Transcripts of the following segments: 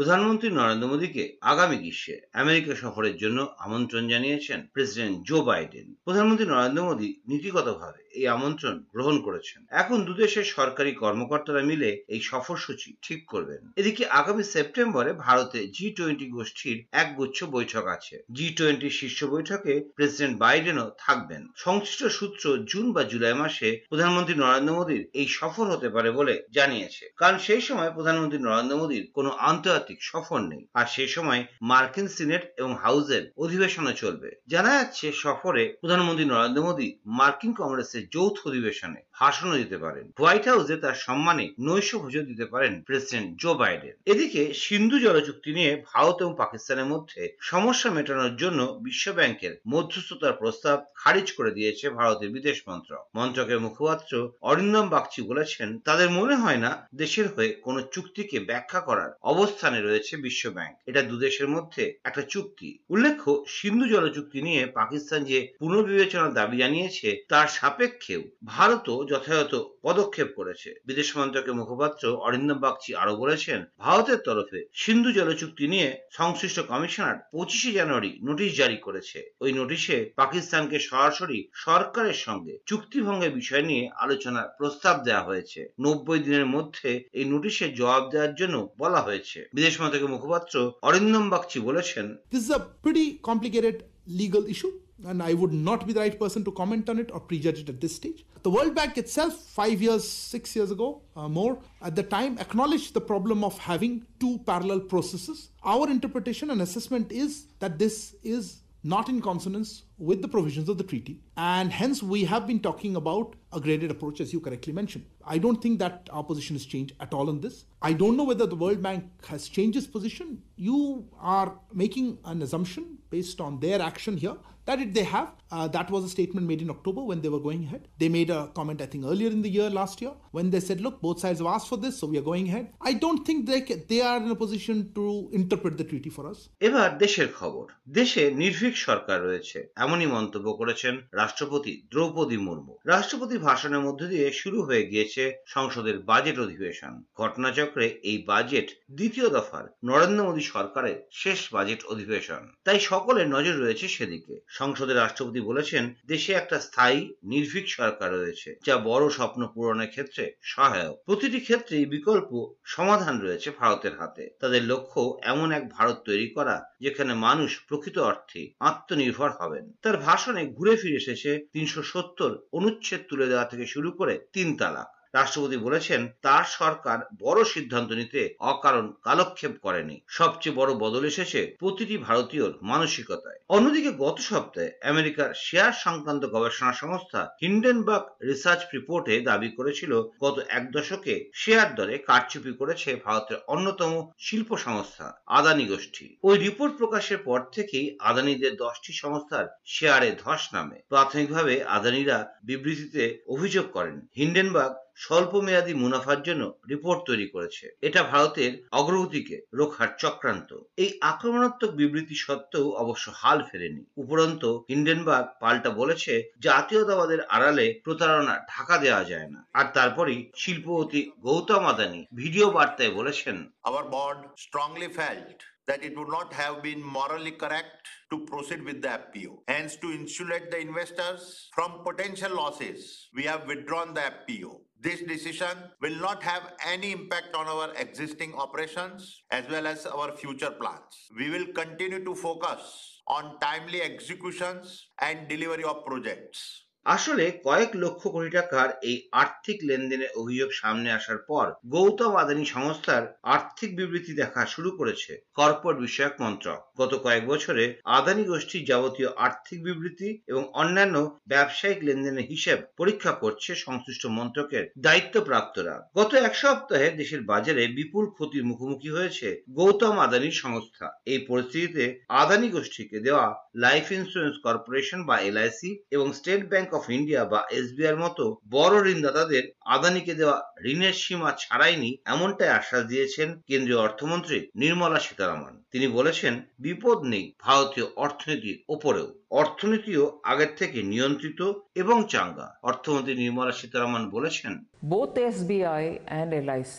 প্রধানমন্ত্রী নরেন্দ্র মোদীকে আগামী গ্রীষ্মে আমেরিকা সফরের জন্য আমন্ত্রণ জানিয়েছেন প্রেসিডেন্ট জো বাইডেন। প্রধানমন্ত্রী নরেন্দ্র মোদী নীতিগতভাবে এই আমন্ত্রণ গ্রহণ করেছেন। এখন দুদেশের সরকারি কর্মকর্তারা মিলে এই সফরসূচি ঠিক করবেন। এদিকে আগামী সেপ্টেম্বরে ভারতে জি টোয়েন্টি গোষ্ঠীর একগুচ্ছ বৈঠক আছে। জি টোয়েন্টি শীর্ষ বৈঠকে প্রেসিডেন্ট বাইডেনও থাকবেন। সংশ্লিষ্ট সূত্র জুন বা জুলাই মাসে প্রধানমন্ত্রী নরেন্দ্র মোদীর এই সফর হতে পারে বলে জানিয়েছে। কারণ সেই সময় প্রধানমন্ত্রী নরেন্দ্র মোদীর কোনো আন্তর্জাতিক সফর নেই। আর সে সময় মার্কিন সিনেট এবং হাউজের অধিবেশনও চলবে। জানা যাচ্ছে সফরে প্রধানমন্ত্রী নরেন্দ্র মোদী মার্কিন কংগ্রেসের যৌথ অধিবেশনে ভাষণও দিতে পারেন। হোয়াইট হাউসে তার সম্মানে নৈশ ভোজন দিতে পারেন প্রেসিডেন্ট জো বাইডেন। এদিকে সিন্ধু জল চুক্তি নিয়ে ভারত এবং পাকিস্তানের মধ্যে সমস্যা মেটানোর জন্য বিশ্ব ব্যাংকের মধ্যস্থতার প্রস্তাব খারিজ করে দিয়েছে ভারতের বিদেশ মন্ত্রক। মন্ত্রকের মুখপাত্র অরিন্দম বাগচি বলেছেন, তাদের মনে হয় না দেশের হয়ে কোনো চুক্তিকে ব্যাখ্যা করার অবস্থানে রয়েছে বিশ্ব ব্যাংক। এটা দুদেশের মধ্যে একটা চুক্তি। উল্লেখ্য, সিন্ধু জল চুক্তি নিয়ে পাকিস্তান যে পুনর্বিবেচনার দাবি জানিয়েছে, তার সাপেক্ষেও ভারতও যথাযথ পদক্ষেপ করেছে। বিদেশ মন্ত্রকের মুখপাত্র অরিন্দম বাগচি আরও বলেছেন ভারতের তরফে সিন্ধু জল চুক্তি নিয়ে সংশ্লিষ্ট কমিশনার পঁচিশে জানুয়ারি নোটিশ জারি করেছে। ওই নোটিশে পাকিস্তানকে সরাসরি সরকারের সঙ্গে চুক্তি ভঙ্গের বিষয় নিয়ে আলোচনার প্রস্তাব দেওয়া হয়েছে। নব্বই দিনের মধ্যে এই নোটিশের জবাব দেওয়ার জন্য বলা হয়েছে। বিদেশ মন্ত্রকের মুখপাত্র অরিন্দম বাগচি বলেছেন This is legal issue, and I would not be the right person to comment on it or prejudge it at this stage. The World Bank itself, five years, six years ago, uh, more, at the time acknowledged the problem of having two parallel processes. Our interpretation and assessment is that this is not in consonance with the provisions of the treaty, and hence we have been talking about a graded approach, as you correctly mentioned. I don't think that our position has changed at all on this. I don't know whether the World Bank has changed its position. You are making an assumption based on their action here that it they have. Uh, that was a statement made in October when they were going ahead. They made a comment, I think, earlier in the year last year when they said, "Look, both sides have asked for this, so we are going ahead." I don't think they ca- they are in a position to interpret the treaty for us. এবার দেশের খবর দেশে নির্ভীক সরকার রয়েছে এমনই মন্তব্য করেছেন রাষ্ট্রপতি দ্রৌপদী মুর্মু রাষ্ট্রপতির ভাষণের মধ্য দিয়ে শুরু হয়ে গিয়েছে সংসদের বাজেট অধিবেশন ঘটনাচক্রে এই বাজেট দ্বিতীয় দফার নরেন্দ্র মোদী সরকারের শেষ বাজেট অধিবেশন তাই সকলের নজর রয়েছে সেদিকে সংসদের রাষ্ট্রপতি বলেছেন, দেশে একটা স্থায়ী, নির্ভীক সরকার রয়েছে, যা বড় স্বপ্ন পূরণের ক্ষেত্রে সহায়ক। প্রতিটি ক্ষেত্রেই বিকল্প সমাধান রয়েছে ভারতের হাতে। তাদের লক্ষ্য এমন এক ভারত তৈরি করা, যেখানে মানুষ প্রকৃত অর্থে আত্মনির্ভর হবেন। তার ভাষণে ঘুরে ফিরে এসেছে তিনশো সত্তর অনুচ্ছেদ তুলে দেওয়া থেকে শুরু করে তিন তালাক। রাষ্ট্রপতি বলেছেন, তার সরকার বড় সিদ্ধান্ত নিতে অকারণ কালক্ষেপ করেনি। সবচেয়ে বড় বদল এসেছে প্রতিটি ভারতীয়র মানসিকতায়। অন্যদিকে গত সপ্তাহে আমেরিকার শেয়ার সংক্রান্ত গবেষণা সংস্থা হিন্ডেনবার্গ রিসার্চ রিপোর্টে দাবি করেছিল, গত এক দশকে শেয়ার দরে কারচুপি করেছে ভারতের অন্যতম শিল্প সংস্থা আদানি গোষ্ঠী। ওই রিপোর্ট প্রকাশের পর থেকেই আদানিদের দশটি সংস্থার শেয়ারে ধস নামে। প্রাথমিকভাবে আদানিরা বিবৃতিতে অভিযোগ করেন, হিন্ডেনবার্গ স্বল্প মেয়াদী মুনাফার জন্য রিপোর্ট তৈরি করেছে এটা ভারতের অগ্রগতিকে রক্ষার চক্রান্ত এই আক্রমণাত্মক বিবৃতি সত্ত্বেও অবশ্য হাল ফেরেনি উপরন্ত হিন্ডেনবার্গ পাল্টা বলেছে জাতীয়তাবাদের আড়ালে প্রতারণা ঢাকা দেওয়া যায় না আর তারপরই শিল্পপতি গৌতম আদানি ভিডিও বার্তায় বলেছেন our board strongly felt That it would not have been morally correct to proceed with the FPO. Hence, to insulate the investors from potential losses, we have withdrawn the FPO. This decision will not have any impact on our existing operations as well as our future plans. We will continue to focus on timely executions and delivery of projects. আসলে কয়েক লক্ষ কোটি টাকার এই আর্থিক লেনদেনের অভিযোগ সামনে আসার পর গৌতম আদানি সংস্থার আর্থিক বিবৃতি দেখা শুরু করেছে কর্পোরেট বিষয়ক মন্ত্রক। গত কয়েক বছরে আদানি গোষ্ঠীর যাবতীয় আর্থিক বিবৃতি এবং অন্যান্য ব্যবসায়িক লেনদেনের হিসেব পরীক্ষা করছে সংশ্লিষ্ট মন্ত্রকের দায়িত্বপ্রাপ্তরা। গত এক সপ্তাহে দেশের বাজারে বিপুল ক্ষতির মুখোমুখি হয়েছে গৌতম আদানির সংস্থা। এই পরিস্থিতিতে আদানি গোষ্ঠীকে দেওয়া লাইফ ইন্স্যুরেন্স কর্পোরেশন বা এলআইসি এবং স্টেট ব্যাংক অফ ইন্ডিয়া বা এসবিআর মতো বড় ঋণদাতাদের আদানিকে দেওয়া ঋণের সীমা ছাড়াইনি এমনটাই আশ্বাস দিয়েছেন কেন্দ্রীয় অর্থমন্ত্রী নির্মলা সীতারামন তিনি বলেছেন, বিপদ নেই ভারতীয় অর্থনীতির ওপরেও অর্থনীতিও আগের থেকে নিয়ন্ত্রিত এবং চাঙ্গা অর্থমন্ত্রী নির্মলা সীতারামন বলেছেন, Both SBI and LIC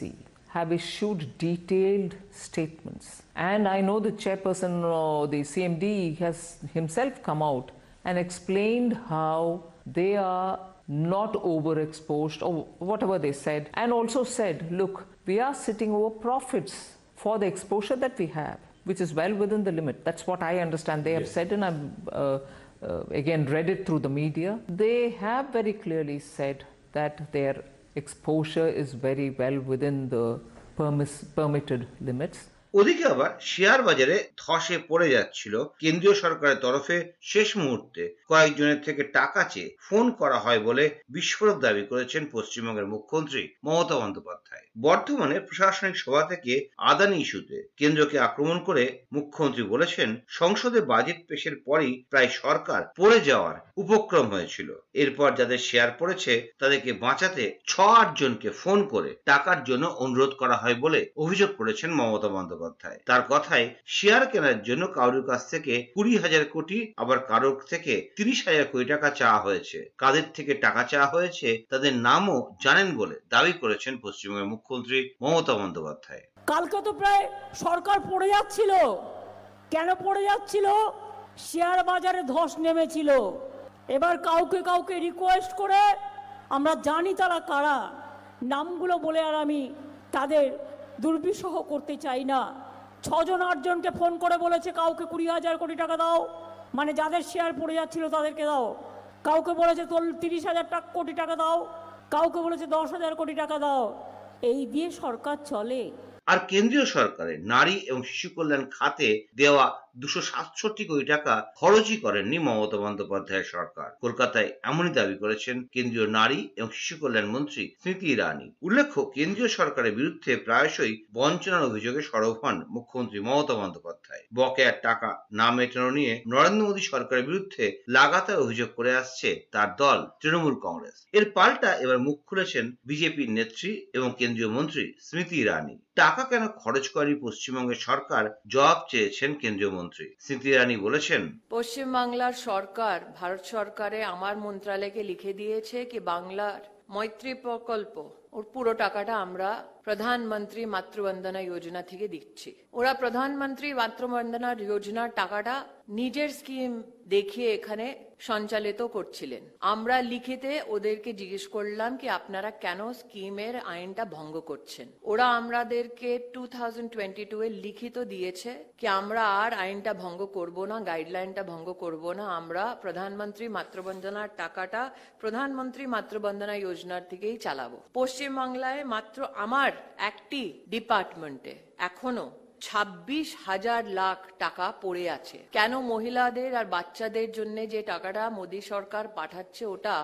have issued detailed statements. And I know the chairperson or the CMD has himself come out and explained how they are not overexposed or whatever they said, and also said, look, we are sitting over profits for the exposure that we have, which is well within the limit. That's what I understand. They have said, and I've uh, uh, again read it through the media. They have very clearly said that their exposure is very well within the permis- permitted limits. ওদিকে আবার share বাজারে ধসে পড়ে যাচ্ছিল। কেন্দ্রীয় সরকারের তরফে শেষ মুহূর্তে কয়েকজনের থেকে টাকা চেয়ে ফোন করা হয় বলে বিস্ফোরক দাবি করেছেন পশ্চিমবঙ্গের মুখ্যমন্ত্রী মমতা বন্দ্যোপাধ্যায়। বর্তমানে প্রশাসনিক সভা থেকে আদানি ইস্যুতে কেন্দ্রকে আক্রমণ করে মুখ্যমন্ত্রী বলেছেন, সংসদে বাজেট পেশের পরই প্রায় সরকার পড়ে যাওয়ার উপক্রম হয়েছিল। এরপর যাদের শেয়ার পড়েছে, তাদেরকে বাঁচাতে ছ আট জনকে ফোন করে টাকার জন্য অনুরোধ করা হয় বলে অভিযোগ করেছেন মমতা বন্দ্যোপাধ্যায়। তার কথায়, শেয়ার কেনার জন্য কারোর কাছ থেকে কুড়ি হাজার কোটি, আবার কারোর থেকে তিরিশ হাজার কোটি টাকা চাওয়া হয়েছে। কাদের থেকে টাকা চাওয়া হয়েছে, তাদের নামও জানেন বলে দাবি করেছেন পশ্চিমবঙ্গের মুখ্যমন্ত্রী মমতা বন্দ্যোপাধ্যায়। কালকে তো প্রায় সরকার পড়ে যাচ্ছিল। কেন পড়ে যাচ্ছিল? শেয়ার বাজারে ধস নেমেছিল। এবার কাউকে কাউকে রিকোয়েস্ট করে আমরা জানি তারা কারা। নামগুলো বলে আর আমি তাদের দুর্বিষহ করতে চাই না। ছজন আটজনকে ফোন করে বলেছে, কাউকে কুড়ি হাজার কোটি টাকা দাও। মানে যাদের শেয়ার পড়ে যাচ্ছিল তাদেরকে দাও। কাউকে বলেছে তোর তিরিশ হাজার টাকা কোটি টাকা দাও। কাউকে বলেছে, দশ হাজার কোটি টাকা দাও। এই দিয়ে সরকার চলে। আর কেন্দ্রীয় সরকারের নারী এবং শিশু কল্যাণ খাতে দেওয়া দুশো সাতষট্টি কোটি টাকা খরচই করেননি মমতা বন্দ্যোপাধ্যায়ের সরকার। কলকাতায় এমনই দাবি করেছেন কেন্দ্রীয় নারী এবং শিশু কল্যাণ মন্ত্রী স্মৃতি ইরানি। উল্লেখ্য, কেন্দ্রীয় সরকারের বিরুদ্ধে প্রায়শই বঞ্চনার অভিযোগে সরব হন মুখ্যমন্ত্রী মমতা বন্দ্যোপাধ্যায়। বকেয়ার টাকা না মেটানো নিয়ে নরেন্দ্র মোদী সরকারের বিরুদ্ধে লাগাতার অভিযোগ করে আসছে তার দল, তৃণমূল কংগ্রেস। এর পাল্টা এবার মুখ খুলেছেন বিজেপির নেত্রী এবং কেন্দ্রীয় মন্ত্রী স্মৃতি ইরানি। টাকা কেন খরচ করেনি পশ্চিমবঙ্গের সরকার? জবাব চেয়েছেন কেন্দ্রীয় মন্ত্রী স্মৃতি ইরানি বলেছেন পশ্চিমবাংলার সরকার, ভারত সরকারে আমার মন্ত্রালয়কে লিখে দিয়েছে কি বাংলার মৈত্রী প্রকল্প, ওর পুরো টাকাটা আমরা প্রধানমন্ত্রী মাতৃবন্দনা যোজনা থেকে দিচ্ছি। ওরা প্রধানমন্ত্রী মাতৃবন্দনা যোজনার টাকাটা নিজের স্কিম দেখিয়ে এখানে সঞ্চালিত করছিলেন। আমরা লিখিতে ওদেরকে জিজ্ঞেস করলাম কি আপনারা কেন স্কিমের আইনটা ভঙ্গ করছেন? ওরা আমাদেরকে টু থাউজেন্ড টোয়েন্টি এ লিখিত দিয়েছে কি আমরা আর আইনটা ভঙ্গ করব না গাইডলাইনটা ভঙ্গ করব না, আমরা প্রধানমন্ত্রী মাতৃবন্দনার টাকাটা প্রধানমন্ত্রী মাতৃবন্দনা যোজনার থেকেই চালাবো। পশ্চিমবাংলায় মাত্র আমার একটি ডিপার্টমেন্টে এখনও ছাব্বিশ হাজার লাখ টাকা পড়ে আছে। কেন মহিলাদের আর বাচ্চাদের জন্য যে টাকাটা মোদী সরকার পাঠাচ্ছে ওটা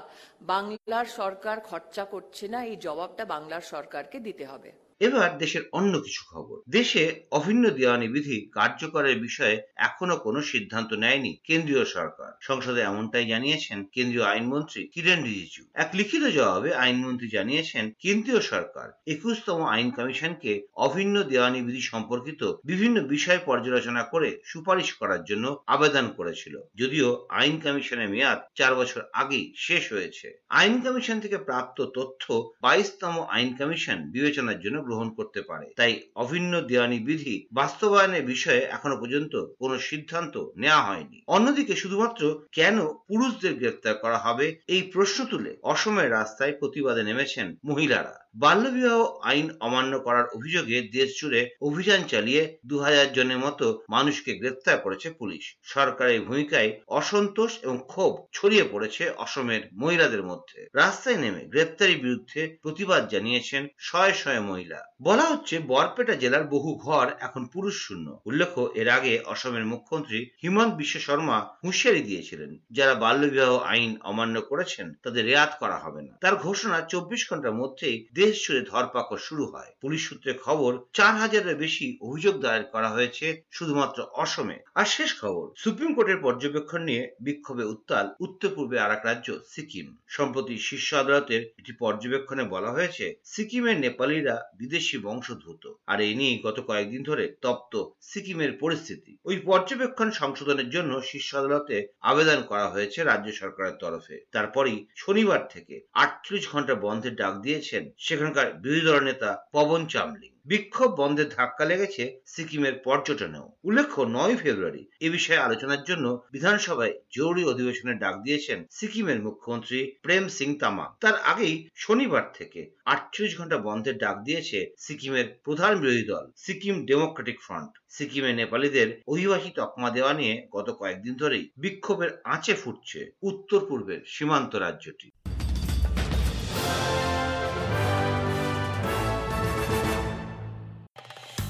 বাংলার সরকার খরচা করছে না, এই জবাবটা বাংলার সরকারকে দিতে হবে। এবার দেশের অন্য কিছু খবর। দেশে অভিন্ন দেওয়ানি বিধি কার্যকরের বিষয়ে এখনও কোনো সিদ্ধান্ত নেয়নি কেন্দ্রীয় সরকার। সংসদে এমনটাই জানিয়েছেন কেন্দ্রীয় আইনমন্ত্রী কিরেন রিজিজু। এক লিখিত জবাবে আইনমন্ত্রী জানিয়েছেন, কেন্দ্রীয় সরকার একুশতম আইন কমিশনকে অভিন্ন দেওয়ানি বিধি সম্পর্কিত বিভিন্ন বিষয় পর্যালোচনা করে সুপারিশ করার জন্য আবেদন করেছিল। যদিও আইন কমিশনের মেয়াদ চার বছর আগেই শেষ হয়েছে। আইন কমিশন থেকে প্রাপ্ত তথ্য বাইশতম আইন কমিশন বিবেচনার জন্য গ্রহণ করতে পারে। তাই অভিন্ন দেওয়ানি বিধি বাস্তবায়নের বিষয়ে এখনও পর্যন্ত কোনো সিদ্ধান্ত নেওয়া হয়নি। অন্যদিকে শুধুমাত্র কেন পুরুষদের গ্রেপ্তার করা হবে এই প্রশ্ন তুলে অসমের রাস্তায় প্রতিবাদে নেমেছেন মহিলারা। বাল্যবিবাহ আইন অমান্য করার অভিযোগে দেশ জুড়ে অভিযান চালিয়ে দু হাজার জনের মতো মানুষকে গ্রেপ্তার করেছে পুলিশ। সরকারের ভূমিকায় অসন্তোষ এবং ক্ষোভ ছড়িয়ে পড়েছে অসমের মহিলাদের মধ্যে। রাস্তায় নেমে গ্রেপ্তারির বিরুদ্ধে প্রতিবাদ জানিয়েছেন শয়ে শয়ে মহিলা। বলা হচ্ছে, বরপেটা জেলার বহু ঘর এখন পুরুষ শূন্য। উল্লেখ্য, এর আগে অসমের মুখ্যমন্ত্রী হিমন্ত বিশ্ব শর্মা হুঁশিয়ারি দিয়েছিলেন, যারা বাল্যবিবাহ আইন অমান্য করেছেন তাদের রেয়াত করা হবে না। তার ঘোষণা চব্বিশ ঘণ্টার মধ্যেই দেশ ধরপাকড় শুরু হয়। পুলিশ সূত্রে খবর, চার হাজারের বেশি অভিযোগ দায়ের করা হয়েছে শুধুমাত্র অসমে। আর শেষ খবর, সুপ্রিম কোর্টের পর্যবেক্ষণ নিয়ে বিক্ষোভে উত্তাল উত্তর পূর্বে আর রাজ্য, সিকিম। সম্প্রতি শীর্ষ আদালতের একটি পর্যবেক্ষণে বলা হয়েছে, সিকিমের নেপালিরা বিদেশি বংশোদ্ভূত। আর এই নিয়ে গত কয়েকদিন ধরে তপ্ত সিকিমের পরিস্থিতি। ওই পর্যবেক্ষণ সংশোধনের জন্য শীর্ষ আদালতে আবেদন করা হয়েছে রাজ্য সরকারের তরফে। তারপরই শনিবার থেকে আটচল্লিশ ঘণ্টা বন্ধের ডাক দিয়েছেন সেখানকার বিরোধী দল নেতা পবন চামলিং। বিক্ষোভ বন্ধের ধাক্কা লেগেছে সিকিমের পর্যটনেও। উল্লেখ্য, নয় ফেব্রুয়ারি এ বিষয়ে আলোচনার জন্য বিধানসভায় জরুরি অধিবেশনের ডাক দিয়েছেন সিকিমের মুখ্যমন্ত্রী প্রেম সিং তামা। তার আগেই শনিবার থেকে আটচল্লিশ ঘণ্টা বন্ধের ডাক দিয়েছে সিকিমের প্রধান বিরোধী দল, সিকিম ডেমোক্রেটিক ফ্রন্ট। সিকিমে নেপালিদের অভিবাসী তকমা দেওয়া নিয়ে গত কয়েকদিন ধরেই বিক্ষোভের আঁচে ফুটছে উত্তর পূর্বের সীমান্ত রাজ্যটি।